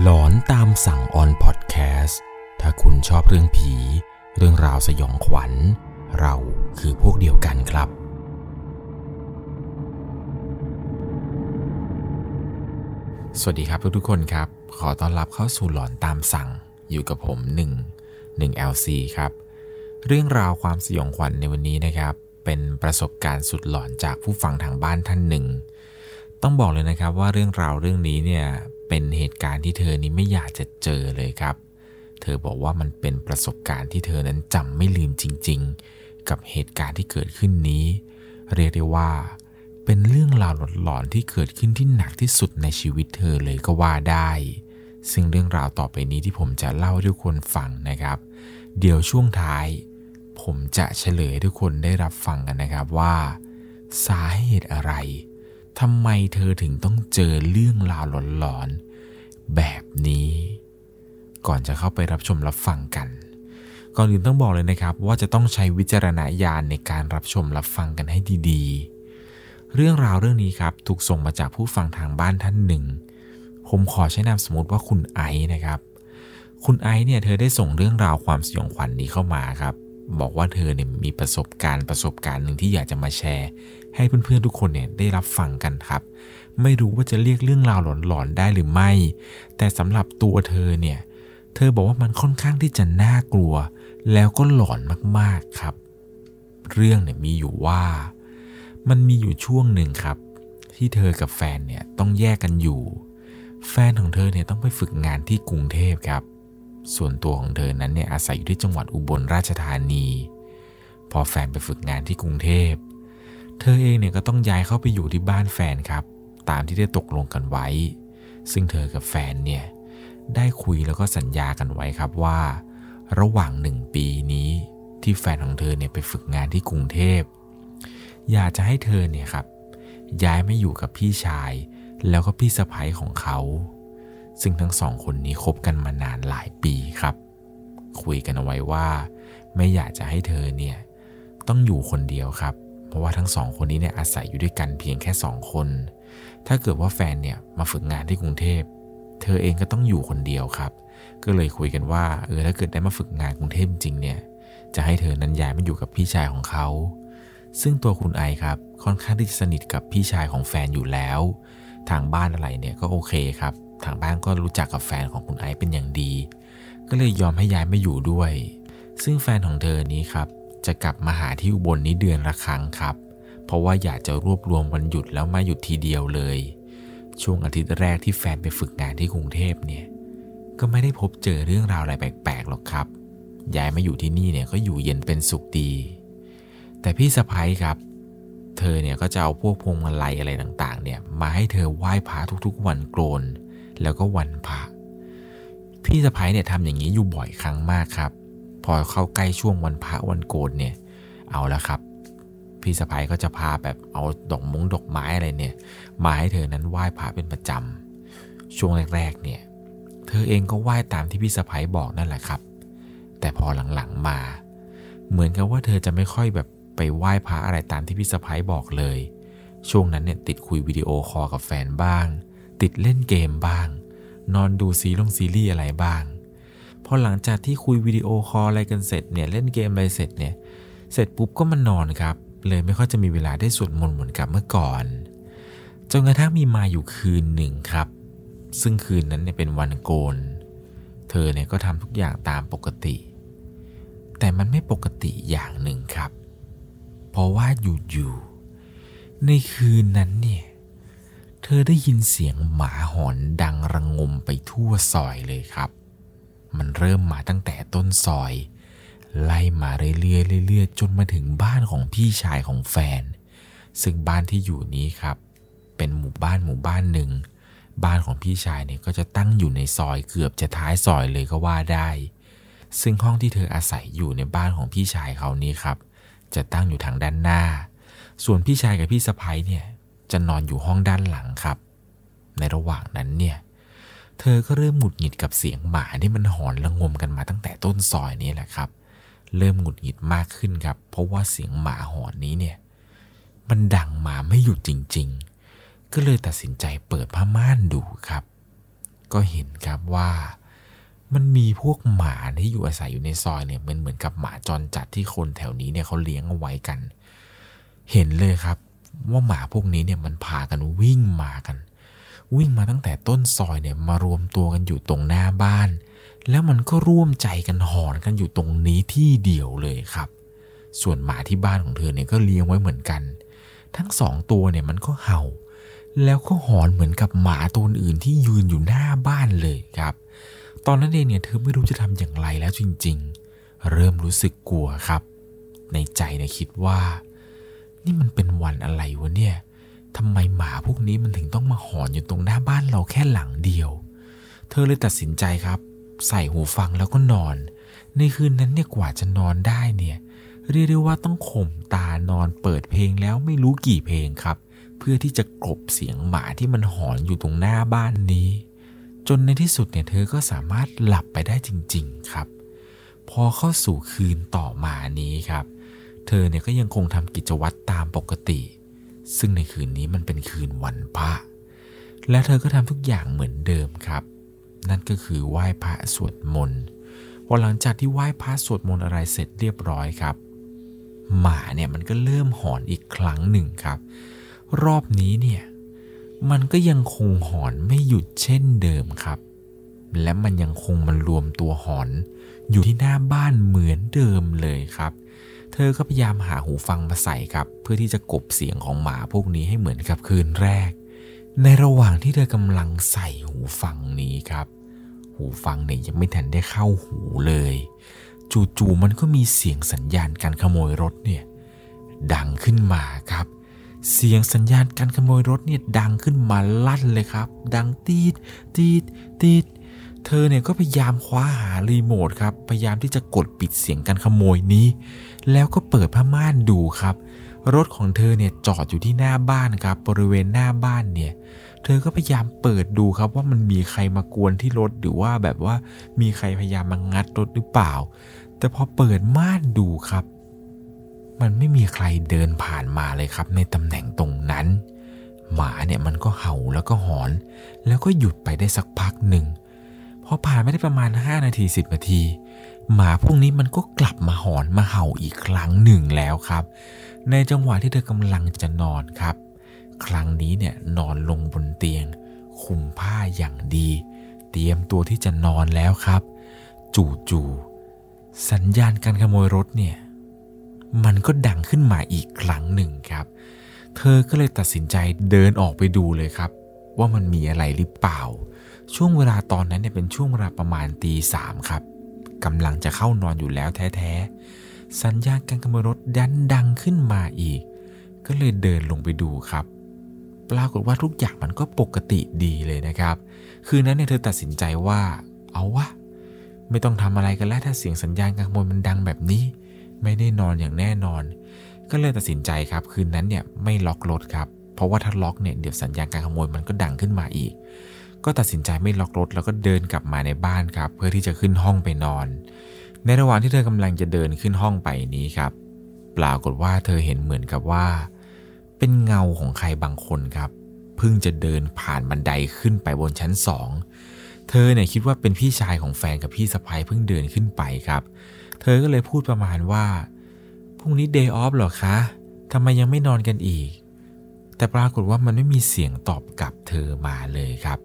หลอนตามสั่งออนพอดแคสต์ถ้าคุณชอบเรื่องผี เรื่องราวสยองขวัญ เราคือพวกเดียวกันครับ สวัสดีครับทุกๆคนครับ ขอต้อนรับเข้าสู่หลอนตามสั่งอยู่กับผม1 1 LC ครับ เรื่องราวความสยองขวัญในวันนี้นะครับ เป็นประสบการณ์สุดหลอนจากผู้ฟังทางบ้านท่านหนึ่ง ต้องบอกเลยนะครับว่าเรื่องราวเรื่องนี้เนี่ย เป็นเหตุการณ์ที่เธอนี้ไม่อยากจะเจอเลยครับ เธอบอกว่ามันเป็นประสบการณ์ที่เธอนั้นจำไม่ลืมจริง ๆ กับเหตุการณ์ที่เกิดขึ้นนี้ เรียกได้ว่า เป็นเรื่องราวหลอนๆที่เกิดขึ้นที่หนักที่สุดในชีวิตเธอเลยก็ว่าได้ ซึ่งเรื่องราวต่อไปนี้ที่ผมจะเล่าให้ทุกคนฟังนะครับ เดี๋ยวช่วงท้าย ผมจะเฉลยให้ทุกคนได้รับฟังกันนะครับว่า สาเหตุอะไร ทำไมเธอถึงต้องเจอเรื่องราวหลอนๆแบบนี้ ก่อนจะเข้าไปรับชมรับฟังกัน ก่อนอื่นต้องบอกเลยนะครับ ว่าจะต้องใช้วิจารณญาณในการรับชมรับฟังกันให้ดีๆ เรื่องราวเรื่องนี้ครับถูกส่งมาจากผู้ฟังทางบ้านท่านหนึ่ง ผมขอใช้นามสมมติว่าคุณไอซ์นะครับ คุณไอซ์เนี่ยเธอได้ส่งเรื่องราวความสยองขวัญนนี้เข้ามาครับ บอกว่าเธอเนี่ยมีประสบการณ์ประสบการณ์หนึ่งที่อยากจะมาแชร์ ให้เพื่อนๆทุกคนเนี่ยได้รับฟังกันครับ ไม่รู้ว่าจะเรียกเรื่องราวหลอนๆได้หรือไม่ แต่สำหรับตัวเธอเนี่ย เธอบอกว่ามันค่อนข้างที่จะน่ากลัว แล้วก็หลอนมากๆครับ เรื่องเนี่ยมีอยู่ว่า มันมีอยู่ช่วงหนึ่งครับ ที่เธอกับแฟนเนี่ยต้องแยกกันอยู่ แฟนของเธอเนี่ยต้องไปฝึกงานที่กรุงเทพครับ ส่วนตัวของเธอนั้นเนี่ยอาศัยอยู่ที่จังหวัดอุบลราชธานี พอแฟนไปฝึกงานที่กรุงเทพ เธอเองเนี่ยก็ต้องย้ายเข้าไปอยู่ที่บ้านแฟนครับ ตามที่ได้ตกลงกันไว้ ซึ่งเธอกับแฟนเนี่ยได้คุยแล้วก็สัญญากันไว้ครับว่า ระหว่างหนึ่งปีนี้ที่แฟนของเธอเนี่ยไปฝึกงานที่กรุงเทพ อยากจะให้เธอเนี่ยครับ ย้ายไม่อยู่กับพี่ชาย แล้วก็พี่สะใภ้ของเขา ซึ่งทั้งสองคนนี้คบกันมานานหลายปีครับ คุยกันเอาไว้ว่า ไม่อยากจะให้เธอเนี่ยต้องอยู่คนเดียวครับ เพราะว่าทั้งสองคนนี้เนี่ยอาศัยอยู่ด้วยกันเพียงแค่สองคน ถ้าเกิดว่าแฟนเนี่ยมาฝึกงานที่กรุงเทพ เธอเองก็ต้องอยู่คนเดียวครับ ก็เลยคุยกันว่าเออถ้าเกิดได้มาฝึกงานกรุงเทพจริงเนี่ย จะให้เธอนั้นย้ายมาอยู่กับพี่ชายของเขา ซึ่งตัวคุณไอครับค่อนข้างที่จะสนิทกับพี่ชายของแฟนอยู่แล้ว ทางบ้านอะไรเนี่ยก็โอเคครับ ทางบ้านก็รู้จักกับแฟนของคุณไอเป็นอย่างดี ก็เลยยอมให้ย้ายมาอยู่ด้วย ซึ่งแฟนของเธอนี้ครับ จะกลับมาหาที่อุบลนี้เดือนละครั้งครับ เพราะว่าอยากจะรวบรวมวันหยุดแล้วมาหยุดทีเดียวเลย ช่วงอาทิตย์แรกที่แฟนไปฝึกงานที่กรุงเทพเนี่ย ก็ไม่ได้พบเจอเรื่องราวอะไรแปลกๆหรอกครับ ย้ายมาอยู่ที่นี่เนี่ยก็อยู่เย็นเป็นสุขดี แต่พี่สะพ้ยครับ เธอเนี่ยก็จะเอาพวกพวงมาลัยอะไรต่างๆ เนี่ยมาให้เธอไหว้พระทุกๆ วันโกนแล้วก็วันพระพี่สะพ้ยเนี่ยทำอย่างนี้อยู่บ่อยครั้งมากครับ พอเข้าใกล้ช่วงวันพระวันโกนเนี่ยเอาละครับ พี่สะพ้ยก็จะพาแบบเอาดอกมงดอกไม้อะไรเนี่ยมาให้เธอนั้นไหว้พระเป็นประจำช่วงแรกๆเนี่ยเธอเองก็ไหว้ตามที่พี่สะใภ้บอกนั่นแหละครับ แต่พอหลังๆมา เหมือนกับว่าเธอจะไม่ค่อยแบบไปไหว้พระอะไรตามที่พี่สะใภ้บอกเลย ช่วงนั้นเนี่ยติดคุยวิดีโอคอลกับแฟนบ้าง ติดเล่นเกมบ้าง นอนดูซีรีส์อะไรบ้าง พอหลังจากที่คุยวิดีโอคอลอะไรกันเสร็จเนี่ยเล่นเกมอะไรเสร็จเนี่ยเสร็จปุ๊บก็มานอนครับ เลยไม่ค่อยจะมีเวลาได้สวดมนต์เหมือนกับเมื่อก่อนจนกระทั่งมีมาอยู่คืนหนึ่งครับ ซึ่งคืนนั้นเนี่ยเป็นวันโกน เธอเนี่ยก็ทำทุกอย่างตามปกติ แต่มันไม่ปกติอย่างหนึ่งครับ เพราะว่าอยู่ๆในคืนนั้นเนี่ยเธอได้ยินเสียงหมาหอนดังระงงมไปทั่วซอยเลยครับ มันเริ่มมาตั้งแต่ต้นซอย ไล่มาเรื่อยๆเรื่อยๆจนมาถึงบ้านของพี่ชายของแฟน ซึ่งบ้านที่อยู่นี้ครับ เป็นหมู่บ้านหมู่บ้านหนึ่ง บ้านของพี่ชายเนี่ยก็จะตั้งอยู่ในซอยเกือบจะท้ายซอยเลยก็ว่าได้ ซึ่งห้องที่เธออาศัยอยู่ในบ้านของพี่ชายเขานี้ครับ จะตั้งอยู่ทางด้านหน้า ส่วนพี่ชายกับพี่สะพ้ยเนี่ยจะนอนอยู่ห้องด้านหลังครับ ในระหว่างนั้นเนี่ย เธอก็เริ่มหงุดหงิดกับเสียงหมาที่มันหอนระงมกันมาตั้งแต่ต้นซอยนี้แหละครับ เริ่มหงุดหงิดมากขึ้นครับ เพราะว่าเสียงหมาหอนนี้เนี่ย มันดังมาไม่หยุดจริง ๆ ก็เลยตัดสินใจเปิดผ้าม่านดูครับ ก็เห็นครับว่ามันมีพวกหมาที่อยู่อาศัยอยู่ในซอยเนี่ยมันเหมือนกับหมาจรจัดที่คนแถวนี้เนี่ยเขาเลี้ยงเอาไว้กัน เห็นเลยครับ ว่าหมาพวกนี้เนี่ยมันพากันวิ่งมากัน วิ่งมาตั้งแต่ต้นซอยเนี่ยมารวมตัวกันอยู่ตรงหน้าบ้าน แล้วมันก็ร่วมใจกันหอนกันอยู่ตรงนี้ที่เดียวเลยครับ ส่วนหมาที่บ้านของเธอเนี่ยก็เลี้ยงไว้เหมือนกัน ทั้งสองตัวเนี่ยมันก็เห่า แล้วก็หอนเหมือนกับหมาตัวอื่นที่ยืนอยู่หน้าบ้านเลยครับ ตอนนั้นเองเนี่ยเธอไม่รู้จะทำอย่างไรแล้วจริง ๆ เริ่มรู้สึกกลัวครับ ในใจเนี่ยคิดว่า นี่มันเป็นวันอะไรวะเนี่ย ทำไมหมาพวกนี้มันถึงต้องมาหอนอยู่ตรงหน้าบ้านเราแค่หลังเดียว เธอเลยตัดสินใจครับ ใส่หูฟังแล้วก็นอน ในคืนนั้นเนี่ยกว่าจะนอนได้เนี่ยเรียกได้ว่าต้องข่มตานอนเปิดเพลงแล้วไม่รู้กี่เพลงครับ เพื่อที่จะกลบเสียงหมาที่มันหอนอยู่ตรงหน้าบ้านนี้ จนในที่สุดเนี่ยเธอก็สามารถหลับไปได้จริง ๆครับ พอเข้าสู่คืนต่อมานี้ครับ เธอเนี่ยก็ยังคงทำกิจวัตรตามปกติ ซึ่งในคืนนี้มันเป็นคืนวันพระ และเธอก็ทำทุกอย่างเหมือนเดิมครับ นั่นก็คือไหว้พระสวดมนต์พอหลังจากที่ไหว้พระสวดมนต์อะไรเสร็จเรียบร้อยครับ หมาเนี่ยมันก็เริ่มหอนอีกครั้งหนึ่งครับ รอบนี้เนี่ยมันก็ยังคงหอนไม่หยุดเช่นเดิมครับ และมันยังคงมันรวมตัวหอน อยู่ที่หน้าบ้านเหมือนเดิมเลยครับ เธอก็พยายามหาหูฟังมาใส่ครับ เพื่อที่จะกบเสียงของหมาพวกนี้ให้เหมือนกับคืนแรก ในระหว่างที่เธอกำลังใส่หูฟังนี้ครับ หูฟังเนี่ยยังไม่ทันได้เข้าหูเลย จู่ๆมันก็มีเสียงสัญญาณการขโมยรถเนี่ยดังขึ้นมาครับ เสียงสัญญาณการขโมยรถเนี่ยดังขึ้นมาลั่นเลยครับ ดังตีดตีดตีดเธอเนี่ยก็พยายามคว้าหารีโมทครับ พยายามที่จะกดปิดเสียงการขโมยนี้ แล้วก็เปิดผ้าม่านดูครับ รถของเธอเนี่ยจอดอยู่ที่หน้าบ้านครับ บริเวณหน้าบ้านเนี่ย เธอก็พยายามเปิดดูครับว่ามันมีใครมากวนที่รถหรือว่าแบบว่ามีใครพยายามมางัดรถหรือเปล่า แต่พอเปิดม่านดูครับ มันไม่มีใครเดินผ่านมาเลยครับ ในตำแหน่งตรงนั้น หมาเนี่ยมันก็เห่าแล้วก็หอน แล้วก็หยุดไปได้สักพักหนึ่งพอผ่านไปได้ประมาณ 5 นาที 10 นาที หมาพวกนี้มันก็กลับมาหอนมาเห่าอีกครั้งหนึ่งแล้วครับ ในจังหวะที่เธอกำลังจะนอนครับ ครั้งนี้เนี่ยนอนลงบนเตียงคุมผ้าอย่างดี เตรียมตัวที่จะนอนแล้วครับ จู่ๆสัญญาณการขโมยรถเนี่ยมันก็ดังขึ้นมาอีกครั้งหนึ่งครับ เธอก็เลยตัดสินใจเดินออกไปดูเลยครับ ว่ามันมีอะไรหรือเปล่า ช่วงเวลาตอนนั้นเนี่ยเป็นช่วงเวลาประมาณตีสามครับ กำลังจะเข้านอนอยู่แล้วแท้ๆ สัญญาณการขโมยรถดันดังขึ้นมาอีก ก็เลยเดินลงไปดูครับ ปรากฏว่าทุกอย่างมันก็ปกติดีเลยนะครับ คืนนั้นเนี่ยเธอตัดสินใจว่า เอาวะไม่ต้องทำอะไรกันแล้วถ้าเสียงสัญญาณการขโมยมันดังแบบนี้ ไม่ได้นอนอย่างแน่นอน ก็เลยตัดสินใจครับคืนนั้นเนี่ยไม่ล็อกรถครับ เพราะว่าถ้าล็อกเนี่ยเดี๋ยวสัญญาณการขโมยมันก็ดังขึ้นมาอีก ก็ตัดสินใจไม่ล็อกรถแล้วก็เดินกลับมาในบ้านครับ เพื่อที่จะขึ้นห้องไปนอน ในระหว่างที่เธอกำลังจะเดินขึ้นห้องไปนี้ครับ ปรากฏว่าเธอเห็นเหมือนกับว่า เป็นเงาของใครบางคนครับเพิ่งจะเดินผ่านบันไดขึ้นไปบนชั้นสองเธอเนี่ยคิดว่าเป็นพี่ชายของแฟนกับพี่สะพ้ยเพิ่งเดินขึ้นไปครับ เธอก็เลยพูดประมาณว่าพรุ่งนี้ day off เหรอคะทำไมยังไม่นอนกันอีก แต่ปรากฏว่ามันไม่มีเสียงตอบกลับเธอมาเลยครับ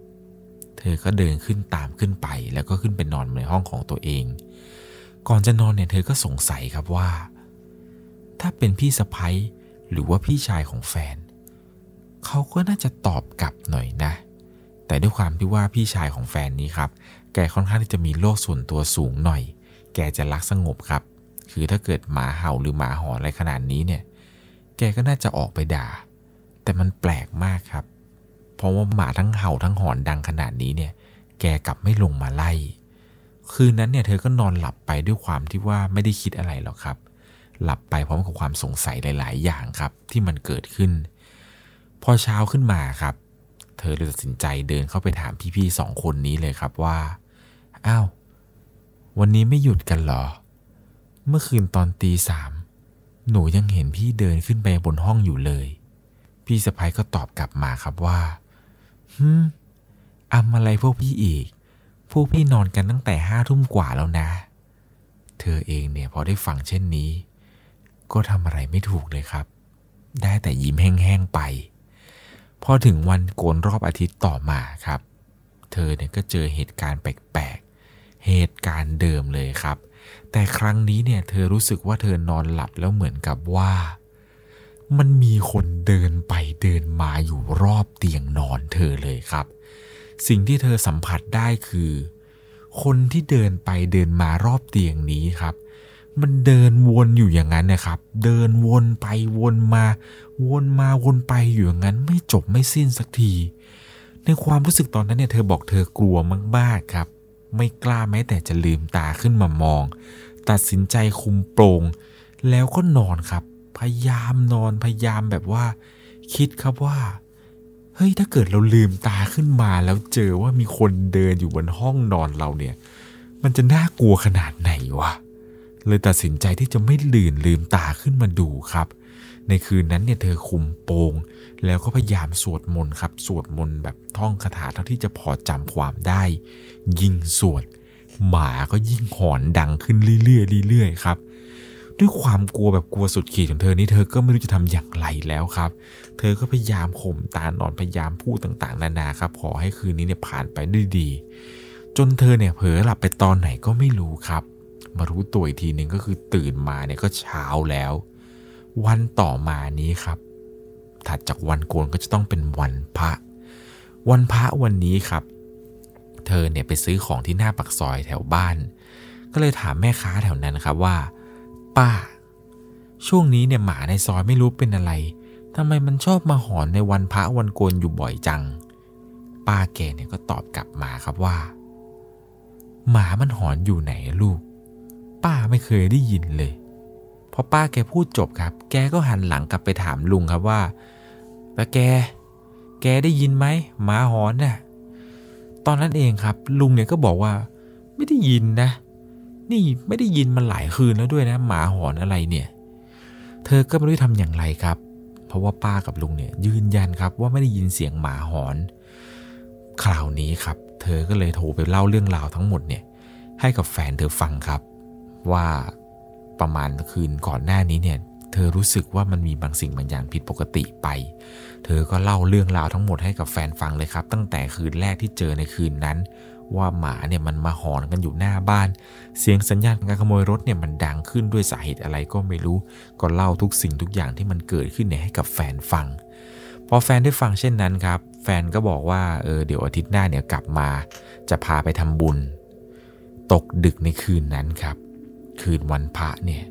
เธอก็เดินขึ้นตามขึ้นไป แล้วก็ขึ้นไปนอนในห้องของตัวเอง ก่อนจะนอนเนี่ยเธอก็สงสัยครับว่า ถ้าเป็นพี่สะพ้ยหรือว่าพี่ชายของแฟน เขาก็น่าจะตอบกลับหน่อยนะ แต่ด้วยความที่ว่าพี่ชายของแฟนนี้ครับ แกค่อนข้างที่จะมีโลกส่วนตัวสูงหน่อย แกจะรักสงบครับ คือถ้าเกิดหมาเห่าหรือหมาหอนอะไรขนาดนี้เนี่ย แกก็น่าจะออกไปด่า แต่มันแปลกมากครับ เพราะว่าหมาทั้งเห่าทั้งหอนดังขนาดนี้เนี่ย แกกลับไม่ลงมาไล่ คืนนั้นเนี่ยเธอก็นอนหลับไปด้วยความที่ว่าไม่ได้คิดอะไรหรอกครับ หลับไปพร้อมกับความสงสัยหลาย ๆ อย่างครับที่มันเกิดขึ้น พอเช้าขึ้นมาครับ เธอเลยตัดสินใจเดินเข้าไปถามพี่ๆสองคนนี้เลยครับว่า อ้าว วันนี้ไม่หยุดกันเหรอ เมื่อคืนตอนตีสามหนูยังเห็นพี่เดินขึ้นไปบนห้องอยู่เลย พี่สะพ้ยก็ตอบกลับมาครับว่า ฮึมอำอะไรพวกพี่อีก พวกพี่นอนกันตั้งแต่ห้าทุ่มกว่าแล้วนะ เธอเองเนี่ยพอได้ฟังเช่นนี้ ก็ทำอะไรไม่ถูกเลยครับ ได้แต่ยิ้มแห้งๆไป พอถึงวันโกนรอบอาทิตย์ต่อมาครับ เธอเนี่ยก็เจอเหตุการณ์แปลกๆ เหตุการณ์เดิมเลยครับ แต่ครั้งนี้เนี่ยเธอรู้สึกว่าเธอนอนหลับแล้วเหมือนกับว่า มันมีคนเดินไปเดินมาอยู่รอบเตียงนอนเธอเลยครับ สิ่งที่เธอสัมผัสได้คือ คนที่เดินไปเดินมารอบเตียงนี้ครับ มันเดินวนอยู่อย่างนั้นนะครับ เดินวนไปวนมา วนมาวนไปอยู่อย่างนั้นไม่จบไม่สิ้นสักที ในความรู้สึกตอนนั้นเนี่ยเธอบอกเธอกลัวมากๆครับ ไม่กล้าแม้แต่จะลืมตาขึ้นมามอง ตัดสินใจคุมโปรง แล้วก็นอนครับ พยายามนอนพยายามแบบว่า คิดครับว่าเฮ้ยถ้าเกิดเราลืมตาขึ้นมาแล้วเจอว่ามีคนเดินอยู่บนห้องนอนเราเนี่ย มันจะน่ากลัวขนาดไหนวะเลยตัดสินใจที่จะไม่ลืนลืมตาขึ้นมาดูครับ ในคืนนั้นเนี่ยเธอคุมโปง แล้วก็พยายามสวดมนต์ครับ สวดมนต์แบบท่องคาถาเท่าที่จะพอจำความได้ ยิ่งสวด หมาก็ยิ่งหอนดังขึ้นเรื่อยๆเรื่อยๆครับ ด้วยความกลัวแบบกลัวสุดขีดของเธอนี่เธอก็ไม่รู้จะทำอย่างไรแล้วครับ เธอก็พยายามข่มตานอนพยายามพูดต่างๆ นานาครับขอให้คืนนี้เนี่ยผ่านไปด้วยดี จนเธอเนี่ยเผลอหลับไปตอนไหนก็ไม่รู้ครับ มารู้ตัวอีกทีหนึ่งก็คือตื่นมาเนี่ยก็เช้าแล้ว วันต่อมานี้ครับ ถัดจากวันโกนก็จะต้องเป็นวันพระ วันพระวันนี้ครับ เธอเนี่ยไปซื้อของที่หน้าปักซอยแถวบ้าน ก็เลยถามแม่ค้าแถวนั้นครับว่า ป้า ช่วงนี้เนี่ยหมาในซอยไม่รู้เป็นอะไรทำไมมันชอบมาหอนในวันพระวันโกนอยู่บ่อยจัง ป้าแกเนี่ยก็ตอบกลับมาครับว่า หมามันหอนอยู่ไหนลูก ป้าไม่เคยได้ยินเลยพอป้าแกพูดจบครับ แกก็หันหลังกลับไปถามลุงครับว่าแต่แก แกได้ยินไหมหมาหอนน่ะตอนนั้นเองครับ ลุงเนี่ยก็บอกว่า ไม่ได้ยินนะ นี่ไม่ได้ยินมาหลายคืนแล้วด้วยนะหมาหอนอะไรเนี่ย เธอก็ไม่รู้ทำอย่างไรครับ เพราะว่าป้ากับลุงเนี่ยยืนยันครับว่าไม่ได้ยินเสียงหมาหอน คราวนี้ครับ เธอก็เลยโทรไปเล่าเรื่องราวทั้งหมดเนี่ย ให้กับแฟนเธอฟังครับ ว่าประมาณคืนก่อนหน้านี้เนี่ย เธอรู้สึกว่ามันมีบางสิ่งบางอย่างผิดปกติไป เธอก็เล่าเรื่องราวทั้งหมดให้กับแฟนฟังเลยครับ ตั้งแต่คืนแรกที่เจอในคืนนั้น ว่าหมาเนี่ยมันมาหอนกันอยู่หน้าบ้าน เสียงสัญญาณการขโมยรถเนี่ยมันดังขึ้นด้วยสาเหตุอะไรก็ไม่รู้ ก็เล่าทุกสิ่งทุกอย่างที่มันเกิดขึ้นเนี่ยให้กับแฟนฟัง พอแฟนได้ฟังเช่นนั้นครับ แฟนก็บอกว่าเออเดี๋ยวอาทิตย์หน้าเนี่ยกลับมา จะพาไปทำบุญ ตกดึกในคืนนั้นครับ คืนวันพระเนี่ย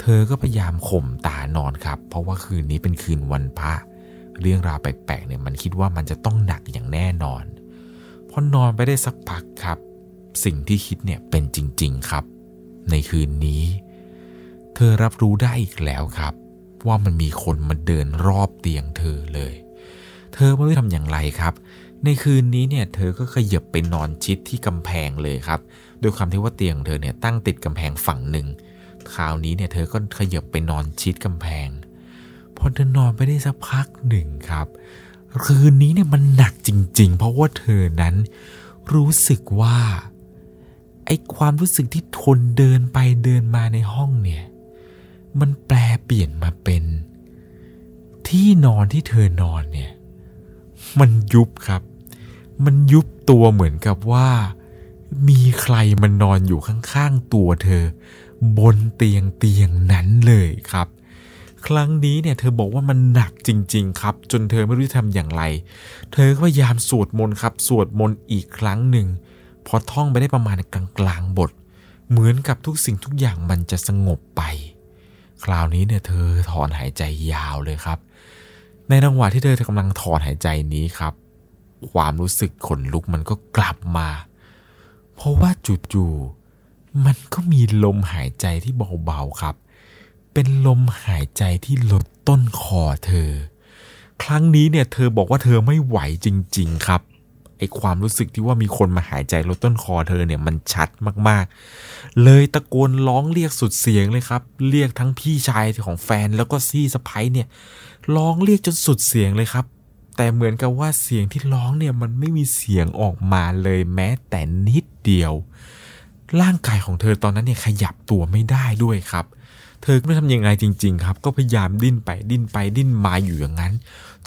เธอก็พยายามข่มตานอนครับ เพราะว่าคืนนี้เป็นคืนวันพระ เรื่องราวแปลกๆเนี่ยมันคิดว่ามันจะต้องหนักอย่างแน่นอน พอนอนไปได้สักพักครับ สิ่งที่คิดเนี่ยเป็นจริง ๆครับ ในคืนนี้ เธอรับรู้ได้อีกแล้วครับ ว่ามันมีคนมาเดินรอบเตียงเธอเลย เธอไม่รู้ทำอย่างไรครับ ในคืนนี้เนี่ยเธอก็ขยับไปนอนชิดที่กำแพงเลยครับโดยความที่ว่าเตียงเธอเนี่ยตั้งติดกำแพงฝั่งหนึ่งคราวนี้เนี่ยเธอก็ขยับไปนอนชิดกำแพงพอเธอนอนไปได้สักพักหนึ่งครับ คืนนี้เนี่ยมันหนักจริง ๆ เพราะว่าเธอนั้นรู้สึกว่าไอ้ความรู้สึกที่ทนเดินไปเดินมาในห้องเนี่ย มันแปลเปลี่ยนมาเป็น ที่นอนที่เธอนอนเนี่ย มันยุบครับ มันยุบตัวเหมือนกับว่า มีใครมันนอนอยู่ข้างๆตัวเธอ บนเตียงเตียงนั้นเลยครับ ครั้งนี้เนี่ยเธอบอกว่ามันหนักจริง ๆ ครับ จนเธอไม่รู้จะทำอย่างไร เธอก็พยายามสวดมนต์ครับ สวดมนต์อีกครั้งหนึ่ง พอท่องไปได้ประมาณกลางกลางๆบท เหมือนกับทุกสิ่งทุกอย่างมันจะสงบไป คราวนี้เนี่ยเธอถอนหายใจยาวเลยครับ ในจังหวะที่เธอกำลังถอนหายใจนี้ครับ ความรู้สึกขนลุกมันก็กลับมา เพราะว่าจู่ๆมันก็มีลมหายใจที่เบาๆครับ เป็นลมหายใจที่ลดต้นคอเธอ ครั้งนี้เนี่ยเธอบอกว่าเธอไม่ไหวจริง ๆ ครับไอความรู้สึกที่ว่ามีคนมาหายใจลดต้นคอเธอเนี่ยมันชัดมากๆ เลยตะโกนร้องเรียกสุดเสียงเลยครับ เรียกทั้งพี่ชายของแฟนแล้วก็ซี่สะพ้ยเนี่ยร้องเรียกจนสุดเสียงเลยครับ แต่เหมือนกับว่าเสียงที่ร้องเนี่ยมันไม่มีเสียงออกมาเลยแม้แต่นิดเดียว ร่างกายของเธอตอนนั้นเนี่ยขยับตัวไม่ได้ด้วยครับ เธอไม่ทำยังไงจริง ๆ ครับ ก็พยายามดิ้นไปดิ้นไปดิ้นมาอยู่อย่างนั้น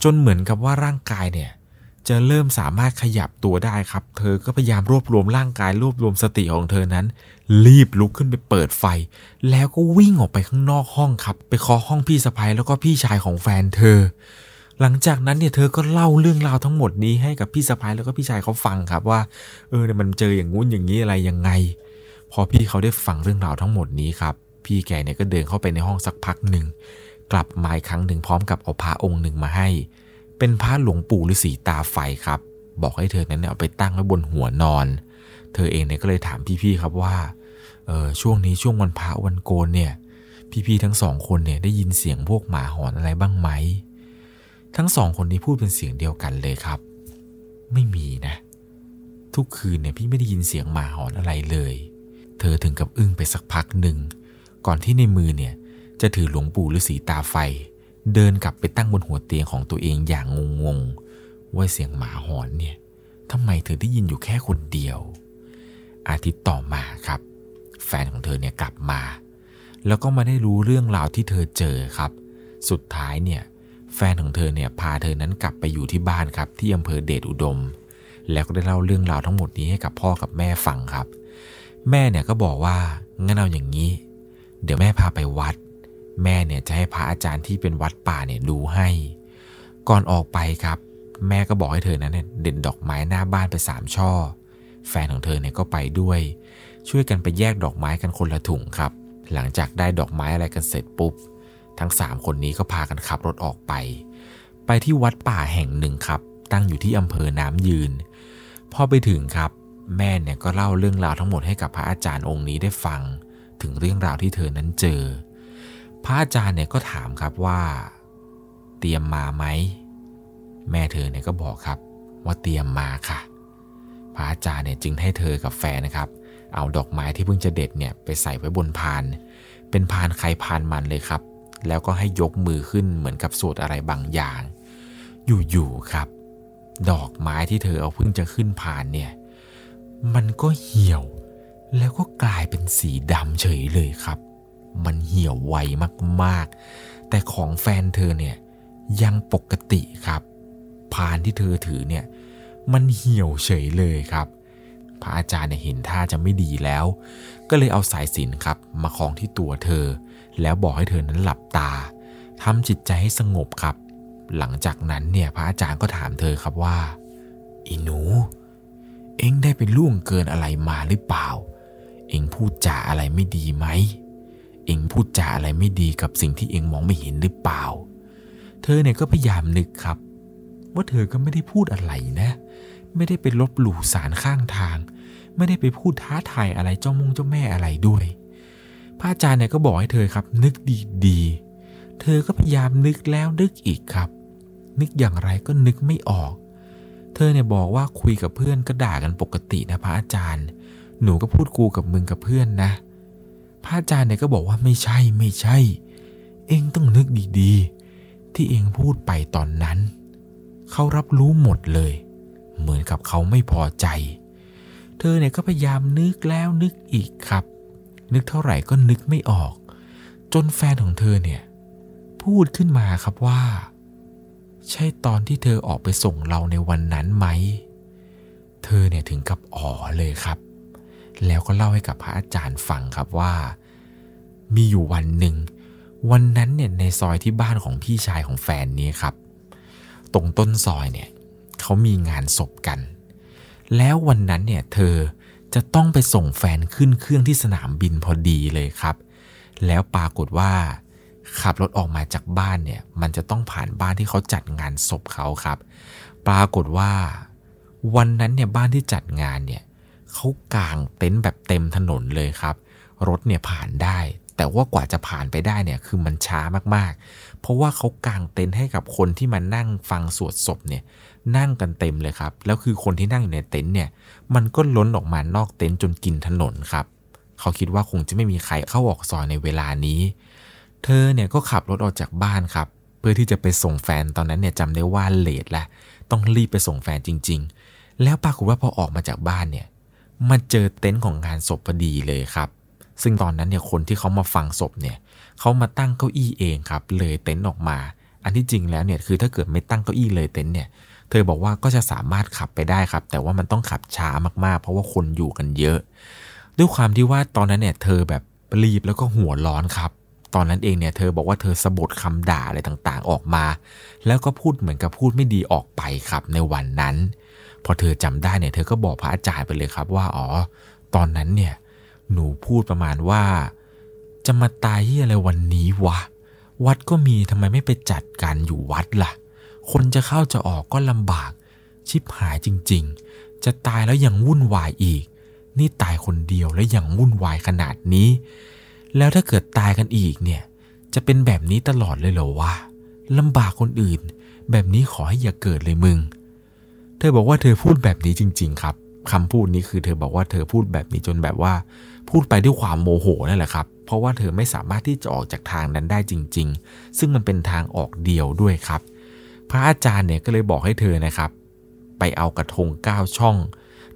จนเหมือนกับว่าร่างกายเนี่ยจะเริ่มสามารถขยับตัวได้ครับ เธอก็พยายามรวบรวมร่างกายรวบรวมสติของเธอนั้น รีบลุกขึ้นไปเปิดไฟ แล้วก็วิ่งออกไปข้างนอกห้องครับ ไปเคาะห้องพี่สะพ้ยแล้วก็พี่ชายของแฟนเธอ หลังจากนั้นเนี่ยเธอก็เล่าเรื่องราวทั้งหมดนี้ให้กับพี่สะพ้ยแล้วก็พี่ชายเขาฟังครับว่า เออเนี่ยมันเจออย่างงู้นอย่างนี้อะไรยังไง พอพี่เขาได้ฟังเรื่องราวทั้งหมดนี้ครับ พี่แกเนี่ยก็เดินเข้าไปในห้องสักพักหนึ่ง กลับมาอีกครั้งหนึ่งพร้อมกับเอาพระองค์หนึ่งมาให้ เป็นพระหลวงปู่ฤาษีตาไฟครับ บอกให้เธอนั้นเนี่ยเอาไปตั้งไว้บนหัวนอน เธอเองเนี่ยก็เลยถามพี่ๆครับว่าเออช่วงนี้ช่วงวันพระวันโกนเนี่ย พี่ๆทั้งสองคนเนี่ยได้ยินเสียงพวกหมาหอนอะไรบ้างไหม ทั้งสองคนนี้พูดเป็นเสียงเดียวกันเลยครับ ไม่มีนะ ทุกคืนเนี่ยพี่ไม่ได้ยินเสียงหมาหอนอะไรเลย เธอถึงกับอึ้งไปสักพักหนึ่ง ก่อนที่ในมือเนี่ยจะถือหลวงปู่ฤาษีตาไฟ เดินกลับไปตั้งบนหัวเตียงของตัวเองอย่างงงๆ ว่าเสียงหมาหอนเนี่ยทำไมเธอได้ยินอยู่แค่คนเดียว อาทิตย์ต่อมาครับ แฟนของเธอเนี่ยกลับมา แล้วก็มาได้รู้เรื่องราวที่เธอเจอครับ สุดท้ายเนี่ยแฟนของเธอเนี่ยพาเธอนั้นกลับไปอยู่ที่บ้านครับที่อำเภอเดชอุดม แล้วก็ได้เล่าเรื่องราวทั้งหมดนี้ให้กับพ่อกับแม่ฟังครับ แม่เนี่ยก็บอกว่างั้นเอาอย่างนี้ เดี๋ยวแม่พาไปวัด แม่เนี่ยจะให้พระอาจารย์ที่เป็นวัดป่าเนี่ยดูให้ ก่อนออกไปครับ แม่ก็บอกให้เธอนั้นเนี่ยเด็ดดอกไม้หน้าบ้านไปสามช่อ แฟนของเธอเนี่ยก็ไปด้วย ช่วยกันไปแยกดอกไม้กันคนละถุงครับ หลังจากได้ดอกไม้อะไรกันเสร็จปุ๊บ ทั้งสามคนนี้ก็พากันขับรถออกไป ไปที่วัดป่าแห่งหนึ่งครับ ตั้งอยู่ที่อำเภอน้ำยืน พอไปถึงครับ แม่เนี่ยก็เล่าเรื่องราวทั้งหมดให้กับพระอาจารย์องค์นี้ได้ฟัง ถึงเรื่องราวที่เธอนั้นเจอ พระอาจารย์เนี่ยก็ถามครับว่า เตรียมมาไหม แม่เธอเนี่ยก็บอกครับว่าเตรียมมาค่ะ พระอาจารย์เนี่ยจึงให้เธอกับแฟนนะครับ เอาดอกไม้ที่เพิ่งจะเด็ดเนี่ยไปใส่ไว้บนพาน เป็นพานใครพานมันเลยครับ แล้วก็ให้ยกมือขึ้นเหมือนกับสวดอะไรบางอย่าง อยู่ๆครับ ดอกไม้ที่เธอเอาเพิ่งจะขึ้นพานเนี่ย มันก็เหี่ยว แล้วก็กลายเป็นสีดำเฉยเลยครับ มันเหี่ยวไวมากๆ แต่ของแฟนเธอเนี่ยยังปกติครับ พานที่เธอถือเนี่ยมันเหี่ยวเฉยเลยครับ พระอาจารย์เนี่ยเห็นท่าจะไม่ดีแล้ว ก็เลยเอาสายสินครับมาคล้องที่ตัวเธอ แล้วบอกให้เธอนั้นหลับตาทำจิตใจให้สงบครับ หลังจากนั้นเนี่ยพระอาจารย์ก็ถามเธอครับว่าอีหนู เอ็งได้ไปล่วงเกินอะไรมาหรือเปล่า เองพูดจาอะไรไม่ดีไหม เองพูดจาอะไรไม่ดีกับสิ่งที่เองมองไม่เห็นหรือเปล่า เธอเนี่ยก็พยายามนึกครับ ว่าเธอก็ไม่ได้พูดอะไรนะ ไม่ได้ไปลบหลู่สารข้างทาง ไม่ได้ไปพูดท้าทายอะไรเจ้ามงเจ้าแม่อะไรด้วย พระอาจารย์เนี่ยก็บอกให้เธอครับ นึกดีๆ เธอก็พยายามนึกแล้วนึกอีกครับ นึกอย่างไรก็นึกไม่ออก เธอเนี่ยบอกว่าคุยกับเพื่อนก็ด่ากันปกตินะพระอาจารย์ หนูก็พูดกูกับมึงกับเพื่อนนะ พระอาจารย์เนี่ยก็บอกว่าไม่ใช่ไม่ใช่ เองต้องนึกดีๆ ที่เองพูดไปตอนนั้น เขารับรู้หมดเลย เหมือนกับเขาไม่พอใจ เธอเนี่ยก็พยายามนึกแล้วนึกอีกครับ นึกเท่าไหร่ก็นึกไม่ออก จนแฟนของเธอเนี่ยพูดขึ้นมาครับว่า ใช่ตอนที่เธอออกไปส่งเราในวันนั้นไหม เธอเนี่ยถึงกับอ๋อเลยครับ แล้วก็เล่าให้กับพระอาจารย์ฟังครับว่า มีอยู่วันหนึ่ง วันนั้นเนี่ยในซอยที่บ้านของพี่ชายของแฟนนี้ครับ ตรงต้นซอยเนี่ยเขามีงานศพกัน แล้ววันนั้นเนี่ยเธอจะต้องไปส่งแฟนขึ้นเครื่องที่สนามบินพอดีเลยครับ แล้วปรากฏว่า ขับรถออกมาจากบ้านเนี่ย มันจะต้องผ่านบ้านที่เขาจัดงานศพเขาครับ ปรากฏว่า วันนั้นเนี่ยบ้านที่จัดงานเนี่ย เขากางเต็นท์แบบเต็มถนนเลยครับ รถเนี่ยผ่านได้ แต่ว่ากว่าจะผ่านไปได้เนี่ยคือมันช้ามากๆ เพราะว่าเขากางเต็นท์ให้กับคนที่มานั่งฟังสวดศพเนี่ยนั่งกันเต็มเลยครับ แล้วคือคนที่นั่งอยู่ในเต็นท์เนี่ยมันก็ล้นออกมานอกเต็นท์จนกินถนนครับ เขาคิดว่าคงจะไม่มีใครเข้าออกซอยในเวลานี้ เธอเนี่ยก็ขับรถออกจากบ้านครับ เพื่อที่จะไปส่งแฟนตอนนั้นเนี่ยจำได้ว่าเลทละต้องรีบไปส่งแฟนจริง ๆ แล้วปรากฏว่าพอออกมาจากบ้านเนี่ย มาเจอเต็นท์ของงานศพพอดีเลยครับ ซึ่งตอนนั้นเนี่ยคนที่เขามาฟังศพเนี่ยเขามาตั้งเก้าอี้เองครับ เลยเต็นท์ออกมา อันที่จริงแล้วเนี่ยคือถ้าเกิดไม่ตั้งเก้าอี้เลยเต็นท์เนี่ย เธอบอกว่าก็จะสามารถขับไปได้ครับ แต่ว่ามันต้องขับช้ามากๆ เพราะว่าคนอยู่กันเยอะ ด้วยความที่ว่าตอนนั้นเนี่ยเธอแบบรีบแล้วก็หัวร้อนครับตอนนั้นเองเนี่ยเธอบอกว่าเธอสะบดคำด่าอะไรต่างๆออกมา แล้วก็พูดเหมือนกับพูดไม่ดีออกไปครับในวันนั้น พอเธอจำได้เนี่ยเธอก็บอกพระอาจารย์ไปเลยครับว่าอ๋อตอนนั้นเนี่ยหนูพูดประมาณว่า จะมาตายที่อะไรวันนี้วะ วัดก็มีทำไมไม่ไปจัดการอยู่วัดล่ะ คนจะเข้าจะออกก็ลำบาก ชิบหายจริง ๆ จะตายแล้วยังวุ่นวายอีก นี่ตายคนเดียวแล้วยังวุ่นวายขนาดนี้ แล้วถ้าเกิดตายกันอีกเนี่ย จะเป็นแบบนี้ตลอดเลยเหรอวะลำบากคนอื่น แบบนี้ขอให้อย่าเกิดเลยมึง เธอบอกว่าเธอพูดแบบนี้จริง ๆ ครับคำพูดนี้คือเธอบอกว่าเธอพูดแบบนี้จนแบบว่า พูดไปด้วยความโมโหนั่นแหละครับ เพราะว่าเธอไม่สามารถที่จะออกจากทางนั้นได้จริง ๆ ซึ่งมันเป็นทางออกเดียวด้วยครับ พระอาจารย์เนี่ยก็เลยบอกให้เธอนะครับ ไปเอากระทง9ช่อง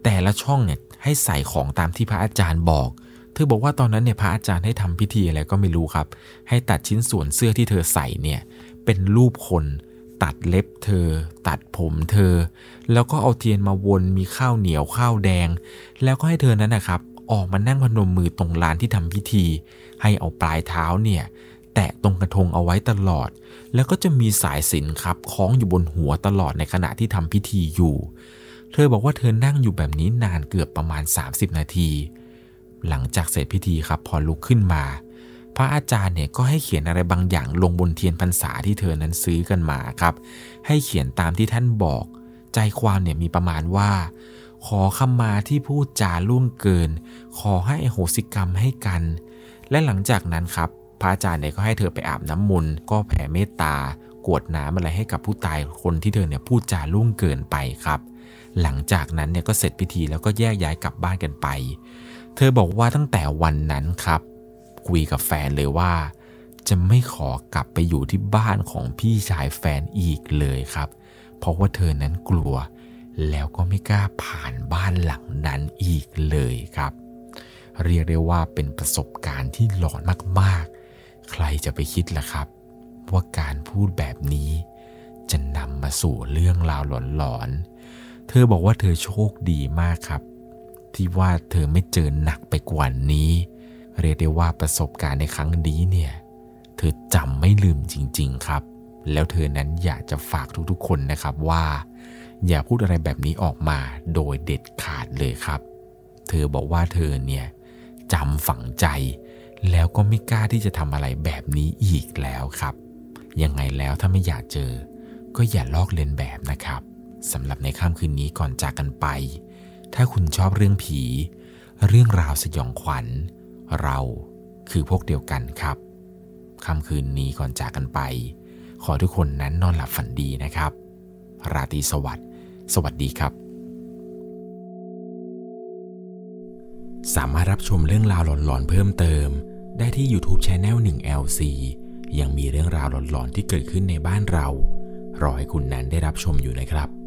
แต่ละช่องเนี่ยให้ใส่ของตามที่พระอาจารย์บอกเธอบอกว่าตอนนั้นเนี่ยพระอาจารย์ให้ทำพิธีอะไรก็ไม่รู้ครับ ให้ตัดชิ้นส่วนเสื้อที่เธอใส่เนี่ยเป็นรูปคน ตัดเล็บเธอ ตัดผมเธอ แล้วก็เอาเทียนมาวนมีข้าวเหนียวข้าวแดง แล้วก็ให้เธอนั้นนะครับ ออกมานั่งพนมมือตรงลานที่ทำพิธี ให้เอาปลายเท้าเนี่ยแตะตรงกระทงเอาไว้ตลอด แล้วก็จะมีสายสินครับคล้องอยู่บนหัวตลอดในขณะที่ทำพิธีอยู่ เธอบอกว่าเธอนั่งอยู่แบบนี้นานเกือบประมาณ 30 นาที หลังจากเสร็จพิธีครับพอลุกขึ้นมา พระอาจารย์เนี่ยก็ให้เขียนอะไรบางอย่างลงบนเทียนพรรษาที่เธอนั้นซื้อกันมาครับ ให้เขียนตามที่ท่านบอก ใจความเนี่ยมีประมาณว่า ขอขมาที่พูดจาล่วงเกิน ขอให้โหสิกรรมให้กัน และหลังจากนั้นครับ พระอาจารย์เนี่ยก็ให้เธอไปอาบน้ำมนต์ก็แผ่เมตตากวดน้ำอะไรให้กับผู้ตายคนที่เธอเนี่ยพูดจาล่วงเกินไปครับ หลังจากนั้นเนี่ยก็เสร็จพิธีแล้วก็แยกย้ายกลับบ้านกันไป เธอบอกว่าตั้งแต่วันนั้นครับ คุยกับแฟนเลยว่า จะไม่ขอกลับไปอยู่ที่บ้านของพี่ชายแฟนอีกเลยครับ เพราะว่าเธอนั้นกลัว แล้วก็ไม่กล้าผ่านบ้านหลังนั้นอีกเลยครับ เรียกได้ว่าเป็นประสบการณ์ที่หลอนมากๆ ใครจะไปคิดล่ะครับ ว่าการพูดแบบนี้ จะนำมาสู่เรื่องราวหลอนๆ เธอบอกว่าเธอโชคดีมากครับที่ว่าเธอไม่เจอหนักไปกว่านี้ เรียกได้ว่าประสบการณ์ในครั้งนี้เนี่ย เธอจำไม่ลืมจริง ๆ ครับ แล้วเธอนั้นอยากจะฝากทุกๆ คนนะครับว่า อย่าพูดอะไรแบบนี้ออกมาโดยเด็ดขาดเลยครับ เธอบอกว่าเธอเนี่ยจำฝังใจ แล้วก็ไม่กล้าที่จะทำอะไรแบบนี้อีกแล้วครับ ยังไงแล้วถ้าไม่อยากเจอ ก็อย่าลอกเลียนแบบนะครับสำหรับในค่ำคืนนี้ก่อนจากกันไป ถ้าคุณชอบเรื่องผี เรื่องราวสยองขวัญ เราคือพวกเดียวกันครับค่ำคืนนี้ก่อนจากกันไป ขอทุกคนนั้นนอนหลับฝันดีนะครับ ราตรีสวัสดิ์ สวัสดีครับ สามารถรับชมเรื่องราวหลอนๆเพิ่มเติม ได้ที่ YouTube Channel 1 LC ยังมีเรื่องราวหลอนๆที่เกิดขึ้นในบ้านเรา รอให้คุณนั้นได้รับชมอยู่นะครับ